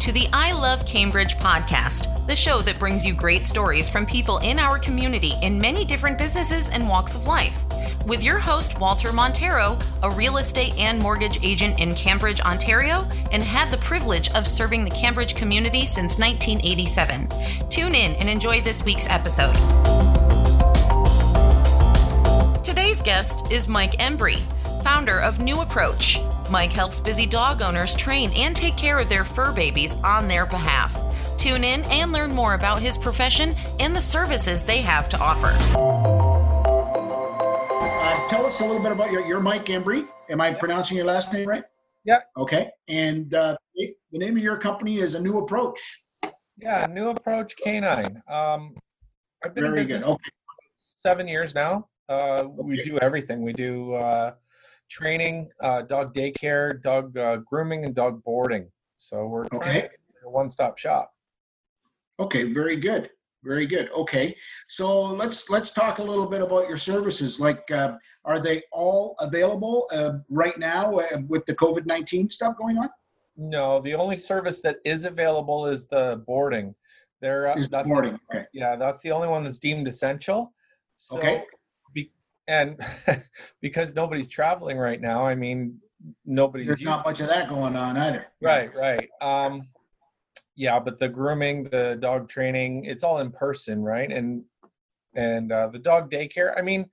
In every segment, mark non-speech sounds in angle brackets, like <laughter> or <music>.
to the I Love Cambridge podcast, the show that brings you great stories from people in our community in many different businesses and walks of life. With your host, Walter Montero, a real estate and mortgage agent in Cambridge, Ontario, and had the privilege of serving the Cambridge community since 1987. Tune in and enjoy this week's episode. Today's guest is Mike Embry, founder of New Approach. Mike helps busy dog owners train and take care of their fur babies on their behalf. Tune in and learn more about his profession and the services they have to offer. Uh, tell us a little bit about your, your Mike Embry. Am I pronouncing your last name right? Yeah. Okay. And uh, the name of your company is A New Approach. Yeah, New Approach Canine. Um, I've been Very in good. business Okay. seven years now. Uh, We do everything. We do uh, training, uh, dog daycare, dog uh, grooming, and dog boarding. So we're Okay. a one-stop shop. Okay. Very good. Very good. Okay. So let's let's talk a little bit about your services. Like, uh, are they all available uh, right now uh, with the COVID nineteen stuff going on? No, the only service that is available is the boarding. There, uh, Is that's the- boarding. Okay. yeah, that's the only one that's deemed essential. So, Okay. And <laughs> because nobody's traveling right now, I mean, nobody's There's using not much of that going on either. Right, right. Um, yeah, but the grooming, the dog training, it's all in person, right? And and uh, the dog daycare. I mean,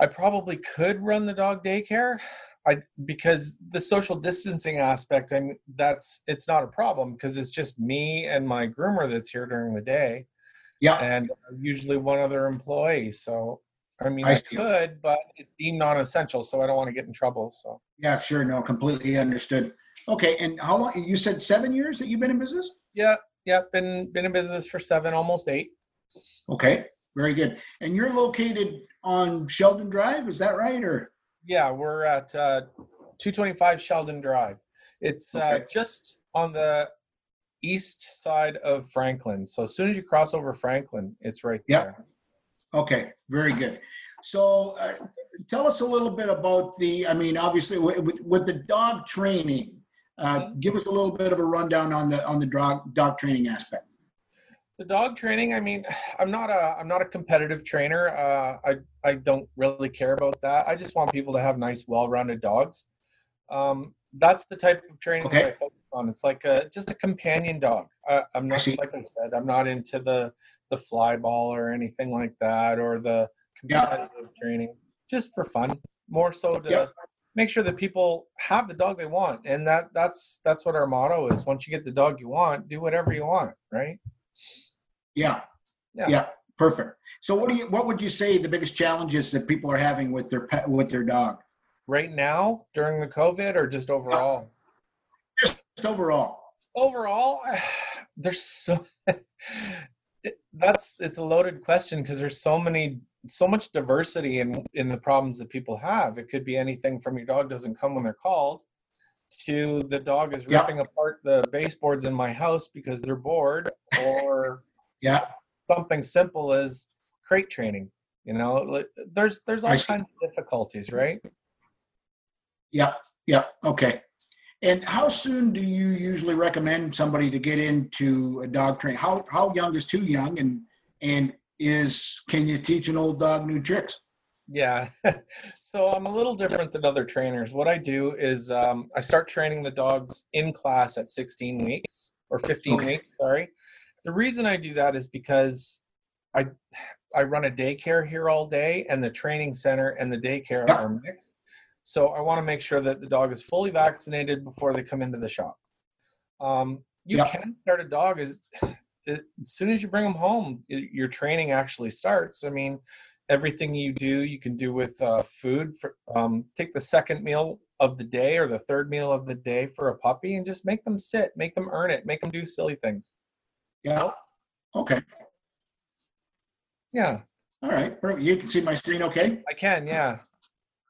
I probably could run the dog daycare, I because the social distancing aspect. I mean, that's it's not a problem because it's just me and my groomer that's here during the day, Yeah. and usually one other employee. So. I mean, I I, could, but it's deemed non-essential, so I don't want to get in trouble. So, Yeah. Sure. No. Completely understood. Okay. And how long? You said seven years that you've been in business. yeah, yeah, been been in business for seven, almost eight. Okay, very good. And you're located on Sheldon Drive, is that right? Or Yeah, we're at uh, 225 Sheldon Drive. It's uh, just on the east side of Franklin. So as soon as you cross over Franklin, it's right Yep. there. Okay, very good. So, uh, tell us a little bit about the. I mean, obviously, with, with, the dog training, uh, give us a little bit of a rundown on the on the dog dog training aspect. The dog training, I mean, I'm not a I'm not a competitive trainer. Uh, I I don't really care about that. I just want people to have nice, well-rounded dogs. Um, that's the type of training Okay. that I focus on. It's like a just a companion dog. I, I'm not like I said. I'm not into the the fly ball or anything like that, or the Yeah. competitive training. Just for fun, more so to Yep. make sure that people have the dog they want, and that that's that's what our motto is. Once you get the dog you want, do whatever you want, right? Yeah, Yeah. yeah, perfect. So, what do you what would you say the biggest challenges that people are having with their pet with their dog? right now during the COVID or just overall? Just overall. Overall, <sighs> there's so <laughs> that's it's a loaded question because there's so many so much diversity in in the problems that people have. It could be anything from your dog doesn't come when they're called to the dog is Yeah. ripping apart the baseboards in my house because they're bored or <laughs> Yeah, something simple as crate training. You know, there's there's I all see. kinds of difficulties, right? yeah, yeah. Okay. And how soon do you usually recommend somebody to get into a dog training? How how young is too young, and and is can you teach an old dog new tricks? Yeah. <laughs> so I'm a little different than other trainers. What I do is um, I start training the dogs in class at 16 weeks or 15 Okay. weeks. Sorry. The reason I do that is because I I run a daycare here all day, and the training center and the daycare Yeah. are mixed. So I want to make sure that the dog is fully vaccinated before they come into the shop. Um, you Yeah. can start a dog as <sighs> as soon as you bring them home. Your training actually starts. I mean, everything you do you can do with uh, food for um, take the second meal of the day or the third meal of the day for a puppy and just make them sit make them earn it make them do silly things Yeah. Okay. yeah All right. You can see my screen. Okay. i can yeah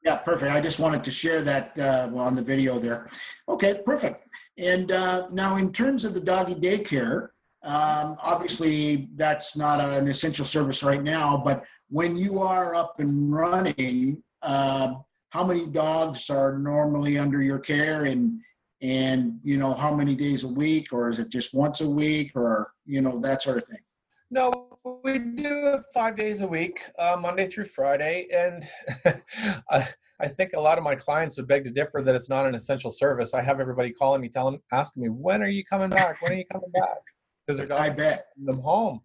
Yeah, perfect. I just wanted to share that uh, on the video there. Okay, perfect. And uh, now, in terms of the doggy daycare, um, obviously that's not an essential service right now. But when you are up and running, uh, how many dogs are normally under your care, and and you know how many days a week or is it just once a week or you know that sort of thing no we do it five days a week uh, monday through friday and <laughs> I, I think a lot of my clients would beg to differ that it's not an essential service i have everybody calling me telling asking me when are you coming back when are you coming back because they're <laughs> i bet them home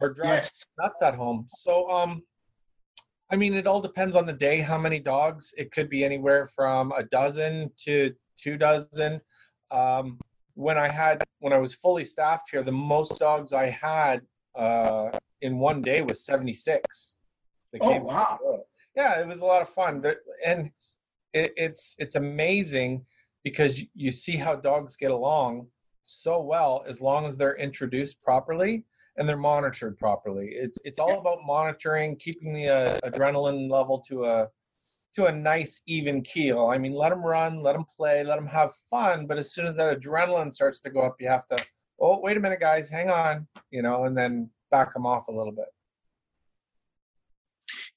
or driving yes. nuts at home so um I mean, it all depends on the day, how many dogs. It could be anywhere from a dozen to two dozen. Um, when I had when I was fully staffed here, the most dogs I had uh, in one day was 76. oh wow! Yeah, it was a lot of fun, and it, it's it's amazing because you see how dogs get along so well as long as they're introduced properly and they're monitored properly. It's it's all about monitoring, keeping the uh, adrenaline level to a to a nice even keel. I mean, let them run, let them play, let them have fun. But as soon as that adrenaline starts to go up, you have to, oh, wait a minute, guys, hang on, you know, and then back them off a little bit.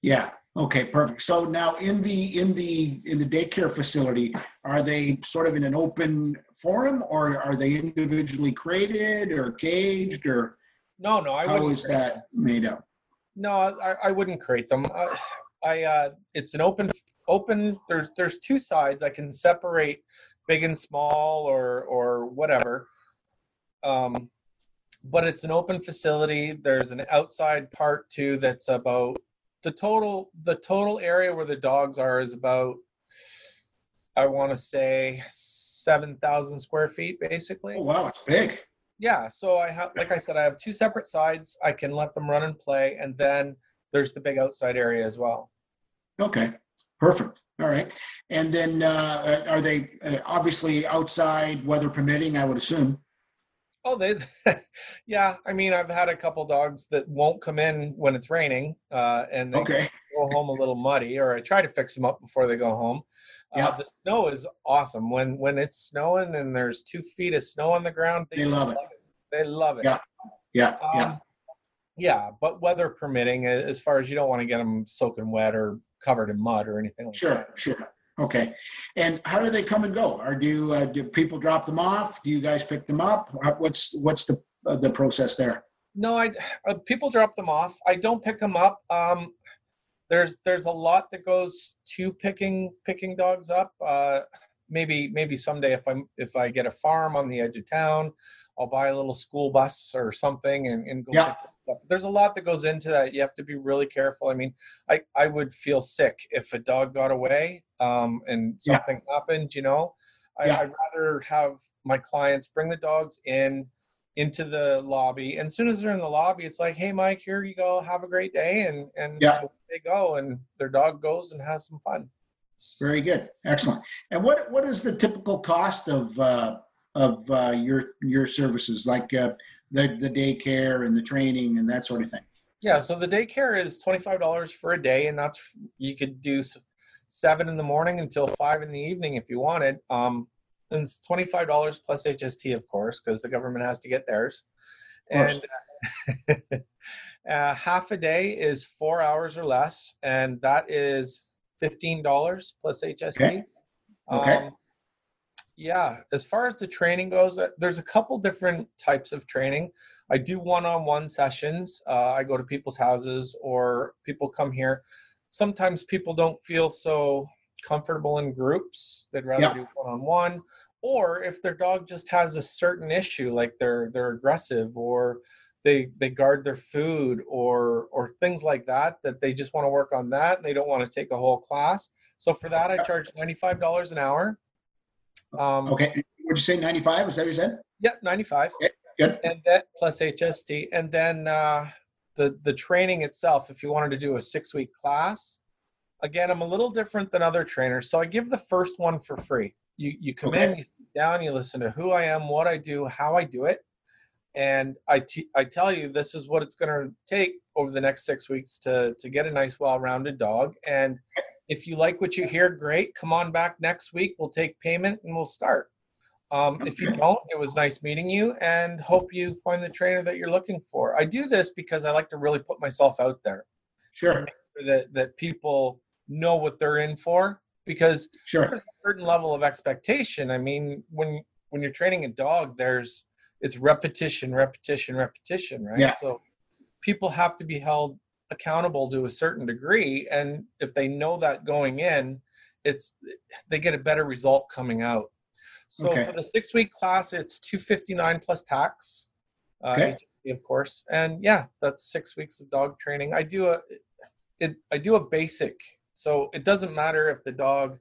Yeah. Okay. Perfect. So now in the in the in the daycare facility, are they sort of in an open forum, or are they individually created or caged, or no? No, I how is that them. made up? No, I, I wouldn't create them. Uh, I uh, it's an open open. There's there's two sides. I can separate big and small or or whatever. Um, but it's an open facility. There's an outside part too that's about the total the total area where the dogs are is about I want to say seven thousand square feet, basically. Oh wow, it's big. Yeah, so I have, like I said, I have two separate sides. I can let them run and play, and then there's the big outside area as well. Okay, perfect. All right. And then uh, are they uh, obviously outside, weather permitting, I would assume? Oh, they, <laughs> yeah. I mean, I've had a couple dogs that won't come in when it's raining, uh, and they okay. <laughs> go home a little muddy, or I try to fix them up before they go home. Uh, yeah. the snow is awesome when when it's snowing and there's two feet of snow on the ground. They, they love, it. it. They love it. Yeah, yeah, um, yeah. Yeah, but weather permitting, as far as you don't want to get them soaking wet or covered in mud or anything like sure, that. Sure, sure. Okay. And how do they come and go? Or do uh, do people drop them off? Do you guys pick them up? What's what's the uh, the process there? No, I uh, people drop them off. I don't pick them up. Um, there's there's a lot that goes to picking picking dogs up. Uh, maybe maybe someday if I'm if I get a farm on the edge of town, I'll buy a little school bus or something and, and go yeah stuff. There's a lot that goes into that. You have to be really careful. I mean, I, I would feel sick if a dog got away um, and something yeah. happened, you know. I, yeah. I'd rather have my clients bring the dogs in into the lobby and as soon as they're in the lobby it's like hey mike here you go have a great day and and yeah. they go and their dog goes and has some fun very good excellent and what what is the typical cost of uh of uh your your services like uh the the daycare and the training and that sort of thing. Yeah, so the daycare is twenty five dollars for a day, and that's you could do seven in the morning until five in the evening if you wanted. Um, and it's twenty five dollars plus HST, of course, because the government has to get theirs. And <laughs> uh, half a day is four hours or less, and that is fifteen dollars plus HST. Okay. okay. Um, yeah, as far as the training goes, uh, there's a couple different types of training. I do one-on-one sessions. Uh, I go to people's houses, or people come here. Sometimes people don't feel so comfortable in groups; they'd rather yeah. do one-on-one. Or if their dog just has a certain issue, like they're they're aggressive, or they they guard their food, or or things like that, that they just want to work on that, and they don't want to take a whole class. So for that, I charge ninety-five dollars an hour um, okay. Would you say 95? Is that what you said? Yep, 95. Okay. Good. And that plus HST. And then uh, the, the training itself, if you wanted to do a six week class, again, I'm a little different than other trainers. So I give the first one for free. You, you come okay. in, you sit down, you listen to who I am, what I do, how I do it. And I, t- I tell you, this is what it's going to take over the next six weeks to, to get a nice, well rounded dog. And if you like what you hear, great. Come on back next week. We'll take payment and we'll start. Um, okay. If you don't, it was nice meeting you and hope you find the trainer that you're looking for. I do this because I like to really put myself out there. Sure. That, that people know what they're in for. because Sure. there's a certain level of expectation. I mean, when when you're training a dog, there's it's repetition, repetition, repetition, right? Yeah. So people have to be held accountable to a certain degree, and if they know that going in, it's they get a better result coming out. So Okay. for the six week class, it's two fifty nine plus tax, uh, Okay. HST, of course, and yeah, that's six weeks of dog training. I do a it I do a basic, so it doesn't matter if the dog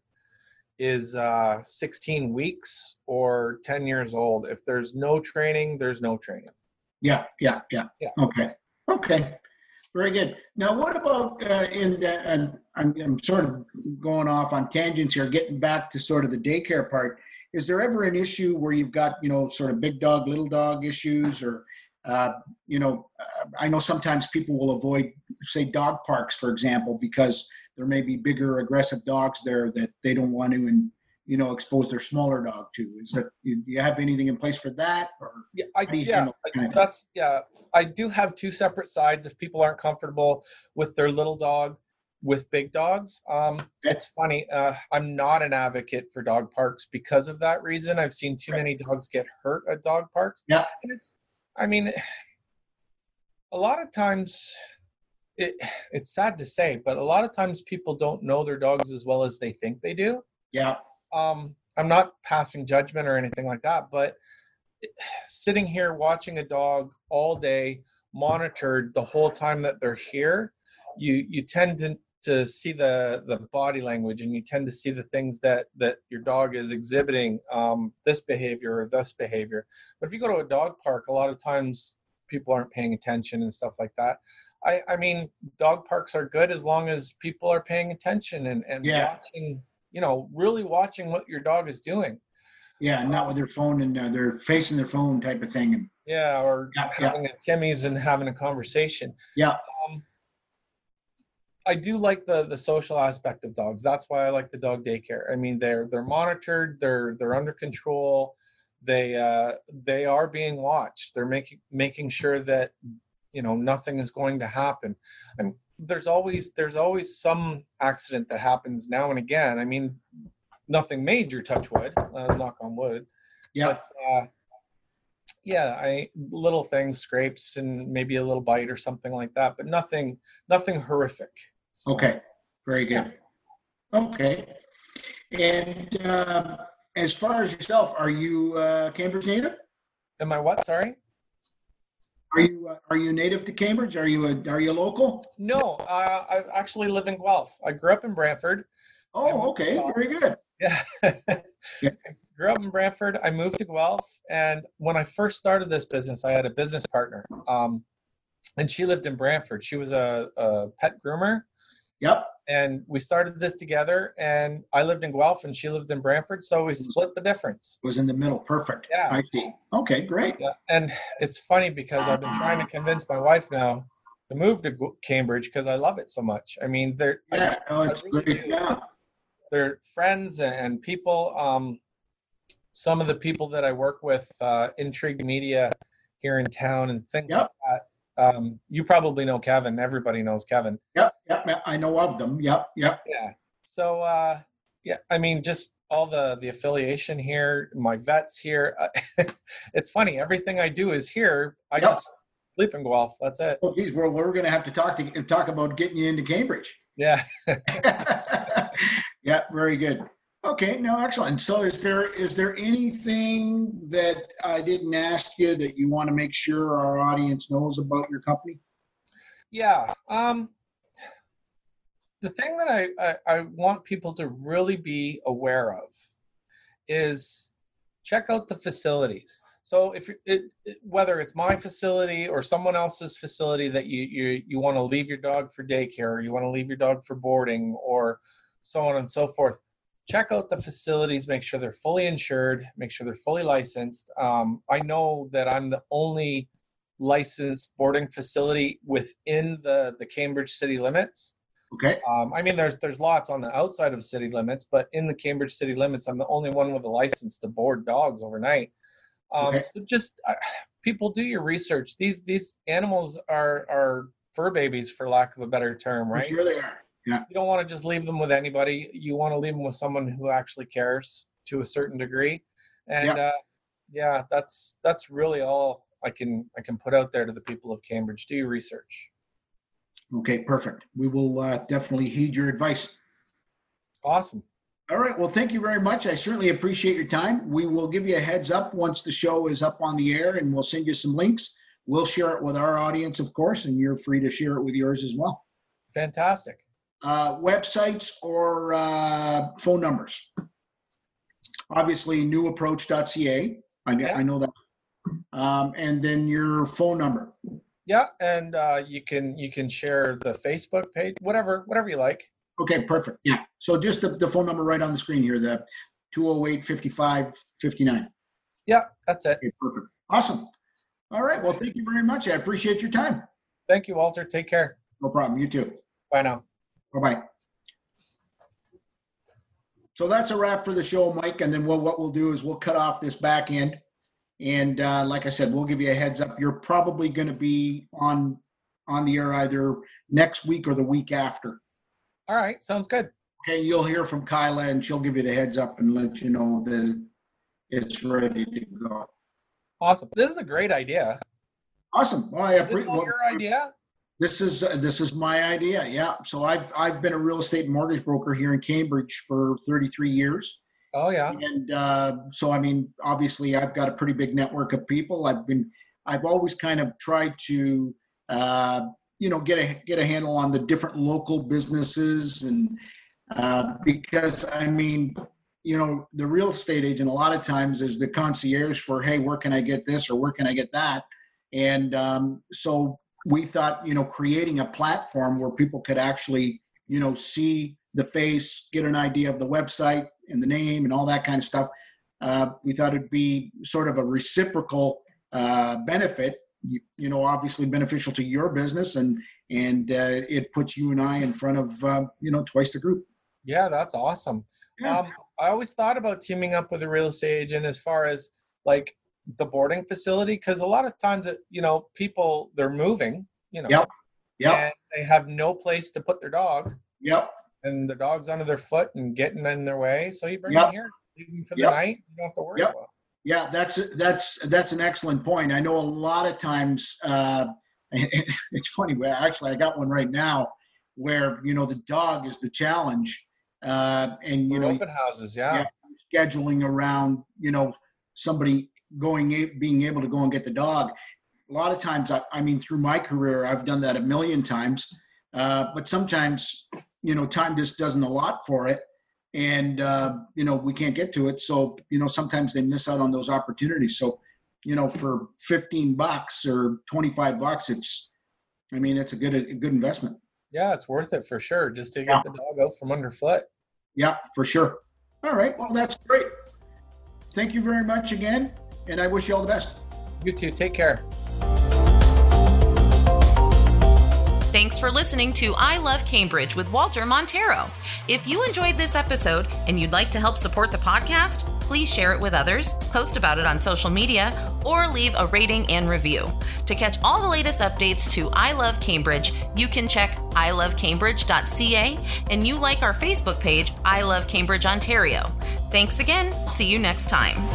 is uh, 16 weeks or 10 years old. If there's no training, there's no training. Yeah, yeah, yeah. Yeah. Okay, okay. Very good. Now, what about uh, in the, and I'm, I'm sort of going off on tangents here, getting back to sort of the daycare part. Is there ever an issue where you've got, you know, sort of big dog, little dog issues or, uh, you know, uh, I know sometimes people will avoid, say, dog parks, for example, because there may be bigger, aggressive dogs there that they don't want to, and you know, expose their smaller dog to. Is that do you have anything in place for that? Or Yeah, I, do yeah, handle I- that? that's yeah. I do have two separate sides. If people aren't comfortable with their little dog, with big dogs, um, it's funny. Uh, I'm not an advocate for dog parks because of that reason. I've seen too many dogs get hurt at dog parks. Yeah. and it's. I mean, a lot of times, it it's sad to say, but a lot of times people don't know their dogs as well as they think they do yeah, um i'm not passing judgment or anything like that but sitting here watching a dog all day monitored the whole time that they're here you you tend to to see the the body language and you tend to see the things that that your dog is exhibiting um this behavior or this behavior but if you go to a dog park a lot of times people aren't paying attention and stuff like that i i mean dog parks are good as long as people are paying attention and and Yeah. watching you know really watching what your dog is doing yeah. Not with their phone and uh, they're facing their phone type of thing. Yeah or Yeah, yeah. having a timmy's and having a conversation yeah, um, I do like the the social aspect of dogs. That's why I like the dog daycare. I mean, they're they're monitored, they're they're under control, they uh, they are being watched. They're making making sure that you know nothing is going to happen. And there's always there's always some accident that happens now and again. I mean, nothing major, touch wood, uh, knock on wood. yeah. But, uh, yeah, I little things, scrapes, and maybe a little bite or something like that, but nothing, nothing horrific. So, Okay, very good. Okay, and um, as far as yourself, are you uh, Cambridge native? Am I what? Sorry. Are you uh, are you native to Cambridge? Are you a, are you local? No, uh, I actually live in Guelph. I grew up in Brantford. Oh, okay, very good. Yeah. <laughs> Yeah. grew up in Brantford. I moved to Guelph, and when I first started this business, I had a business partner, um, and she lived in Brantford. She was a, a pet groomer, Yep. and we started this together. And I lived in Guelph, and she lived in Brantford, so we split the difference. It Was in the middle. Perfect. Yeah. I see. Okay, great. Yeah, and it's funny because I've been trying to convince my wife now to move to Cambridge because I love it so much. I mean, they're I- Yeah, oh, it's I really great. Yeah, they're friends and people. Um, some of the people that I work with, uh, Intrigue Media here in town, and things Yep. like that. Um, you probably know Kevin. Everybody knows Kevin. yep, yep. I know of them. Yep, yep. Yeah. So uh, yeah, I mean, just all the the affiliation here, my vets here. <laughs> it's funny. Everything I do is here. I Yep. just sleep in Guelph. That's it. Oh, geez, well, we're going to have to talk to talk about getting you into Cambridge. Yeah. <laughs> <laughs> yeah, very good. Okay, no, excellent. So, is there is there anything that I didn't ask you that you want to make sure our audience knows about your company? Yeah. Um, the thing that I, I, I want people to really be aware of is check out the facilities. So if it, it, whether it's my facility or someone else's facility that you you you want to leave your dog for daycare or you want to leave your dog for boarding or so on and so forth, check out the facilities. Make sure they're fully insured. Make sure they're fully licensed. Um, I know that I'm the only licensed boarding facility within the the Cambridge city limits. Okay, Um, I mean, there's there's lots on the outside of city limits, but in the Cambridge city limits, I'm the only one with a license to board dogs overnight. Um, Okay. So just uh, people do your research. These these animals are are fur babies, for lack of a better term, I'm right? sure they are. Yeah. You don't want to just leave them with anybody. You want to leave them with someone who actually cares to a certain degree. And Yeah. uh, yeah, that's that's really all I can I can put out there to the people of Cambridge. Do your research. Okay, perfect. We will uh, definitely heed your advice. Awesome. All right. Well, thank you very much. I certainly appreciate your time. We will give you a heads up once the show is up on the air and we'll send you some links. We'll share it with our audience, of course, and you're free to share it with yours as well. Fantastic. Uh, websites or uh, phone numbers. Obviously, newapproach.ca. I, Yeah. I know that. Um, and then your phone number. Yeah, and uh, you can you can share the Facebook page, whatever whatever you like. Okay, perfect. Yeah. So just the, the phone number right on the screen here, the 208 55 59. Yeah, that's it. Okay, perfect. Awesome. All right. Well, thank you very much. I appreciate your time. Thank you, Walter. Take care. No problem. You too. Bye now. Bye bye. So that's a wrap for the show, Mike. And then we'll, what we'll do is we'll cut off this back end. And uh, like I said, we'll give you a heads up. You're probably going to be on on the air either next week or the week after. All right, sounds good. Okay, you'll hear from Kyla, and she'll give you the heads up and let you know that it's ready to go. Awesome. This is a great idea. Awesome. Well, I Is this all well, your idea? This is uh, this is my idea. Yeah. So I've I've been a real estate mortgage broker here in Cambridge for 33 years, Oh yeah. and uh, so I mean, obviously, I've got a pretty big network of people. I've been I've always kind of tried to uh, you know get a get a handle on the different local businesses and uh, because I mean you know the real estate agent a lot of times is the concierge for hey where can I get this or where can I get that and um, so we thought you know creating a platform where people could actually you know see the face get an idea of the website and the name and all that kind of stuff uh, we thought it'd be sort of a reciprocal uh, benefit you, you know obviously beneficial to your business and and uh, it puts you and i in front of uh, you know twice the group Yeah, that's awesome. Yeah. Um, I always thought about teaming up with a real estate agent as far as like the boarding facility, because a lot of times, you know, people they're moving, you know, Yep. Yep. and they have no place to put their dog, yep and the dog's under their foot and getting in their way. So you bring Yep. them here, leave them for the Yep. night. You don't have to worry Yep. about. It. Yeah, that's that's that's an excellent point. I know a lot of times. Uh, <laughs> it's funny. Actually, I got one right now where you know the dog is the challenge, uh, and you For know open houses, yeah. Yeah. scheduling around you know somebody going being able to go and get the dog. A lot of times, I, I mean, through my career, I've done that a million times, uh, but sometimes you know time just doesn't allot for it. And uh, you know we can't get to it. So you know sometimes they miss out on those opportunities. So you know for 15 bucks or 25 bucks it's i mean it's a good a good investment. Yeah, it's worth it for sure, just to get Yeah. the dog out from underfoot. yeah for sure. All right well that's great. Thank you very much again and i wish you all the best You too. Take care. Thanks for listening to I Love Cambridge with Walter Montero. If you enjoyed this episode and you'd like to help support the podcast, please share it with others, post about it on social media, or leave a rating and review. To catch all the latest updates to I Love Cambridge, you can check ilovecambridge.ca and you like our Facebook page, I Love Cambridge Ontario. Thanks again. See you next time.